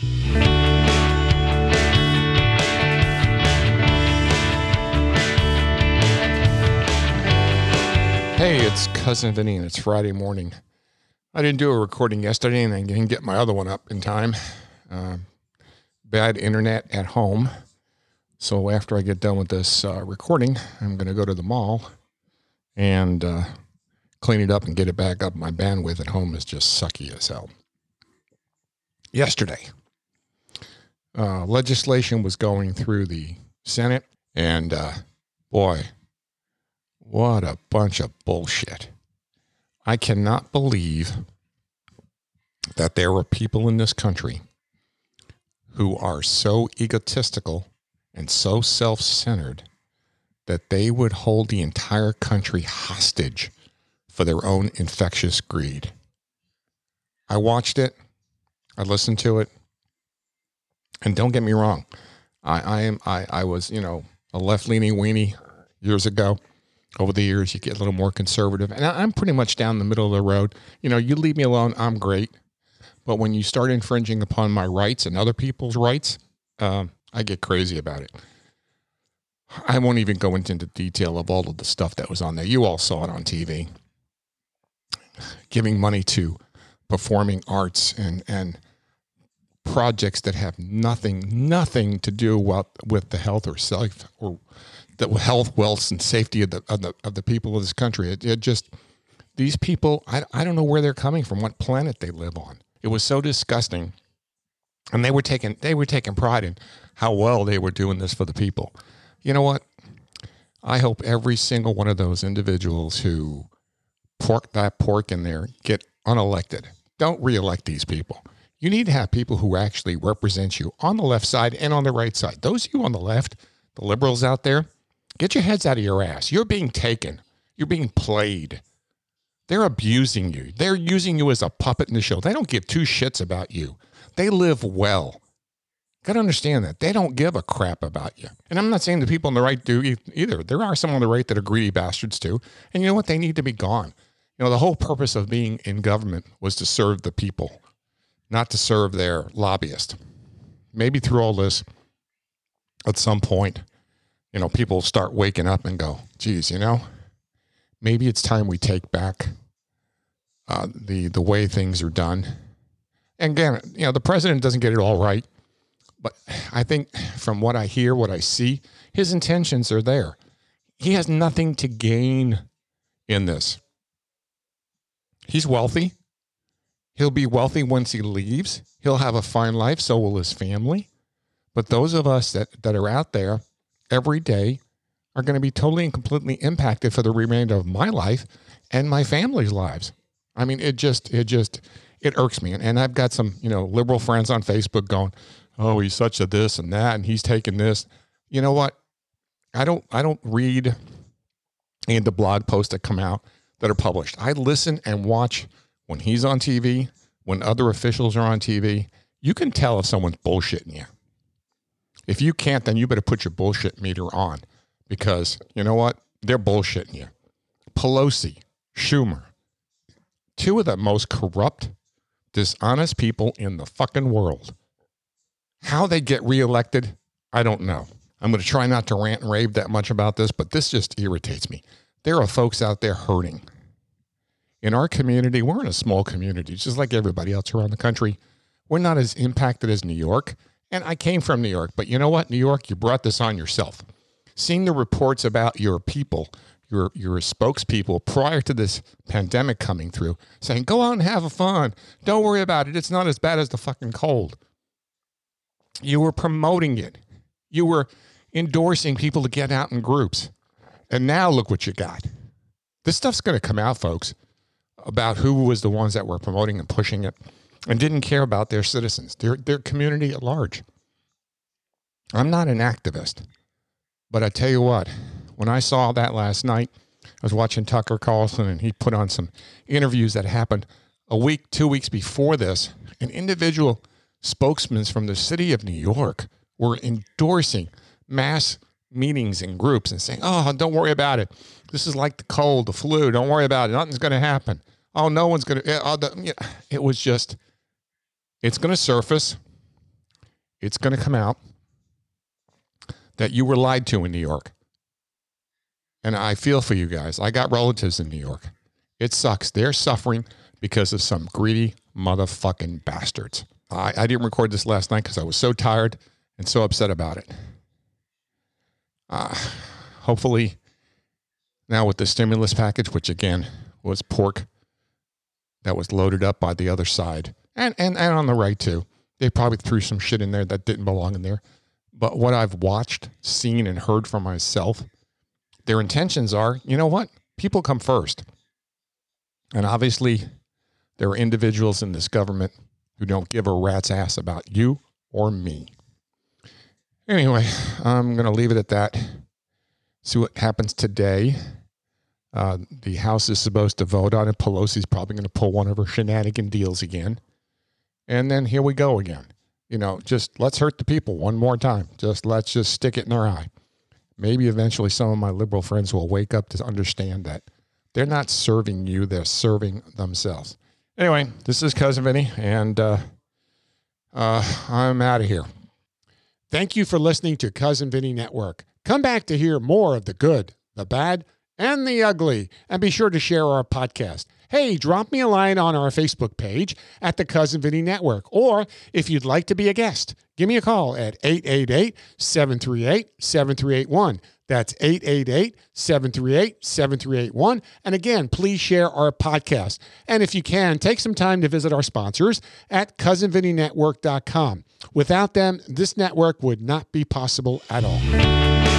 Hey, it's Cousin Vinny, and it's Friday morning. I didn't do a recording yesterday, and I didn't get my other one up in time. Uh, bad internet at home. So after I get done with this uh, recording, I'm going to go to the mall and uh, clean it up and get it back up. My bandwidth at home is just sucky as hell. Yesterday, uh, legislation was going through the Senate, and uh, boy, what a bunch of bullshit. I cannot believe that there are people in this country who are so egotistical and so self centered that they would hold the entire country hostage for their own infectious greed. I watched it, I listened to it, and don't get me wrong, I, I am I, I was, you know, a left leaning weenie years ago. Over the years you get a little more conservative. And i'm pretty much down the middle of the road. You know you leave me alone i'm great. But when you start infringing upon my rights and other people's rights um, i get crazy about it. I won't even go into detail of all of the stuff that was on there. You all saw it on tv giving money to performing arts and and projects that have nothing nothing to do with, with the health or self or the health, wealth, and safety of the of the, of the people of this country. It, it just these people, I, I don't know where they're coming from, what planet they live on. It was so disgusting, and they were taking they were taking pride in how well they were doing this for the people. You know what? I hope every single one of those individuals who pork that pork in there get unelected. Don't reelect these people. You need to have people who actually represent you on the left side and on the right side. Those of you on the left, the liberals out there, Get your heads out of your ass. You're being taken. You're being played. They're abusing you. They're using you as a puppet in the show. They don't give two shits about you. They live well. Got to understand that. They don't give a crap about you. And I'm not saying the people on the right do either. There are some on the right that are greedy bastards too. And you know what? They need to be gone. You know, the whole purpose of being in government was to serve the people, not to serve their lobbyist. Maybe through all this, at some point, you know, people start waking up and go, geez, you know, maybe it's time we take back uh, the the way things are done. And again, you know, the president doesn't get it all right, but I think from what I hear, what I see, his intentions are there. He has nothing to gain in this. He's wealthy. He'll be wealthy once he leaves. He'll have a fine life. So will his family. But those of us that, that are out there every day are going to be totally and completely impacted for the remainder of my life and my family's lives. I mean, it just, it just, it irks me. And, and I've got some, you know, liberal friends on Facebook going, oh, he's such a this and that, and he's taking this. You know what? I don't, I don't read of the blog posts that come out that are published. I listen and watch when he's on TV, when other officials are on TV. You can tell if someone's bullshitting you. If you can't, then you better put your bullshit meter on because you know what? They're bullshitting you. Pelosi, Schumer, two of the most corrupt, dishonest people in the fucking world. How they get reelected, I don't know. I'm going to try not to rant and rave that much about this, but this just irritates me. There are folks out there hurting. In our community, we're in a small community, just like everybody else around the country. We're not as impacted as New York, and I came from New York, but you know what? New York, you brought this on yourself. Seeing the reports about your people, your your spokespeople prior to this pandemic coming through, saying, "Go out and have a fun. Don't worry about it. It's not as bad as the fucking cold." You were promoting it. You were endorsing people to get out in groups. And now look what you got. This stuff's going to come out, folks, about who was the ones that were promoting and pushing it and didn't care about their citizens, their, their community at large. I'm not an activist, but I tell you what, when I saw that last night, I was watching Tucker Carlson and he put on some interviews that happened a week, two weeks before this. An individual spokesmen from the city of New York were endorsing mass meetings and groups and saying, oh, don't worry about it. This is like the cold, the flu. Don't worry about it. Nothing's going to happen. Oh, no one's going to. It was just it's going to surface. it's going to come out that you were lied to in New York. And I feel for you guys. I got relatives in New York. It sucks. They're suffering because of some greedy motherfucking bastards. I, I didn't record this last night because I was so tired and so upset about it. Uh, hopefully, now with the stimulus package, which again was pork that was loaded up by the other side and, and, and on the right too, they probably threw some shit in there that didn't belong in there. But what I've watched, seen, and heard for myself, their intentions are you know what? People come first. And obviously, there are individuals in this government who don't give a rat's ass about you or me. Anyway, I'm going to leave it at that. See what happens today. Uh, the House is supposed to vote on it. Pelosi's probably going to pull one of her shenanigan deals again. And then here we go again. You know, just let's hurt the people one more time. Just let's just stick it in their eye. Maybe eventually some of my liberal friends will wake up to understand that they're not serving you, they're serving themselves. Anyway, this is Cousin Vinny, and uh, uh, I'm out of here. Thank you for listening to Cousin Vinny Network. Come back to hear more of the good, the bad, and the ugly, and be sure to share our podcast. Hey, drop me a line on our Facebook page at the Cousin Vinny Network, or if you'd like to be a guest, give me a call at 888 738 7381. That's 888 738 7381. And again, please share our podcast. And if you can, take some time to visit our sponsors at cousinvinnynetwork.com. Without them, this network would not be possible at all.